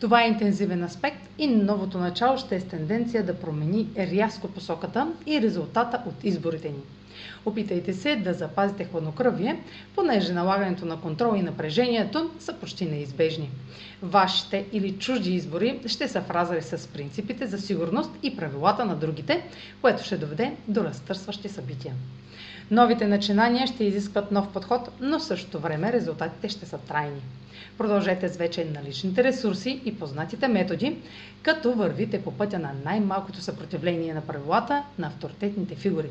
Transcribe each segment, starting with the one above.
Това е интензивен аспект и новото начало ще е с тенденция да промени рязко посоката и резултата от изборите ни. Опитайте се да запазите хладнокръвие, понеже налагането на контрол и напрежението са почти неизбежни. Вашите или чужди избори ще са в с принципите за сигурност и правилата на другите, което ще доведе до разтърсващи събития. Новите начинания ще изискват нов подход, но в същото време резултатите ще са трайни. Продължете с вече наличните ресурси и познатите методи, като вървите по пътя на най-малкото съпротивление на правилата на авторитетните фигури.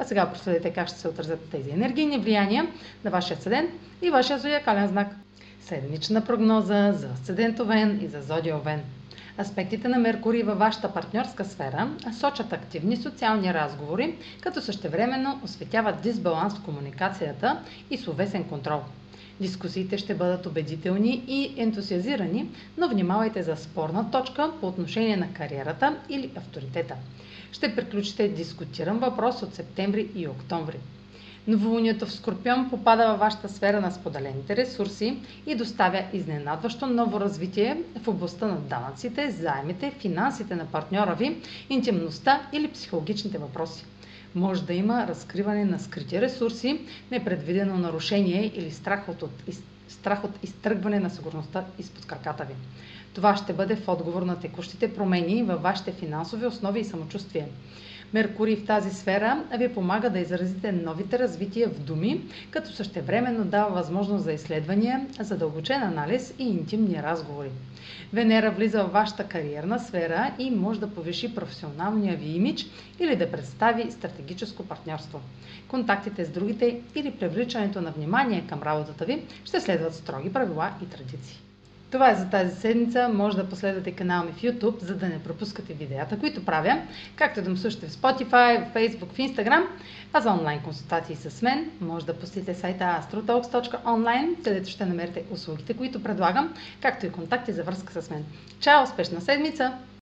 А сега проследете как ще се отразят тези енергийни влияния на вашия седент и вашия зодиакален знак. Седмична прогноза за седент Овен и за зодия Овен. Аспектите на Меркурий във вашата партньорска сфера сочат активни социални разговори, като същевременно осветяват дисбаланс в комуникацията и словесен контрол. Дискусиите ще бъдат убедителни и ентусиазирани, но внимавайте за спорна точка по отношение на кариерата или авторитета. Ще приключите дискутиран въпрос от септември и октомври. Новолунието в Скорпион попада във вашата сфера на споделените ресурси и доставя изненадващо ново развитие в областта на данъците, заемите, финансите на партньора ви, интимността или психологичните въпроси може да има разкриване на скрити ресурси, непредвидено нарушение или страх от, от, страх от изтръгване на сигурността изпод краката ви. Това ще бъде в отговор на текущите промени във вашите финансови основи и самочувствие. Меркурий в тази сфера ви помага да изразите новите развития в думи, като същевременно дава възможност за изследвания, задълбочен анализ и интимни разговори. Венера влиза в вашата кариерна сфера и може да повиши професионалния ви имидж или да представи стратегическо партньорство. Контактите с другите или привличането на внимание към работата ви ще следват строги правила и традиции. Това е за тази седмица. Може да последвате канала ми в YouTube, за да не пропускате видеята, които правя, както да ме слушате в Spotify, в Facebook, в Instagram. А за онлайн консултации с мен, може да посетите сайта astrotalks.online, където ще намерите услугите, които предлагам, както и контакти за връзка с мен. Чао! Успешна седмица!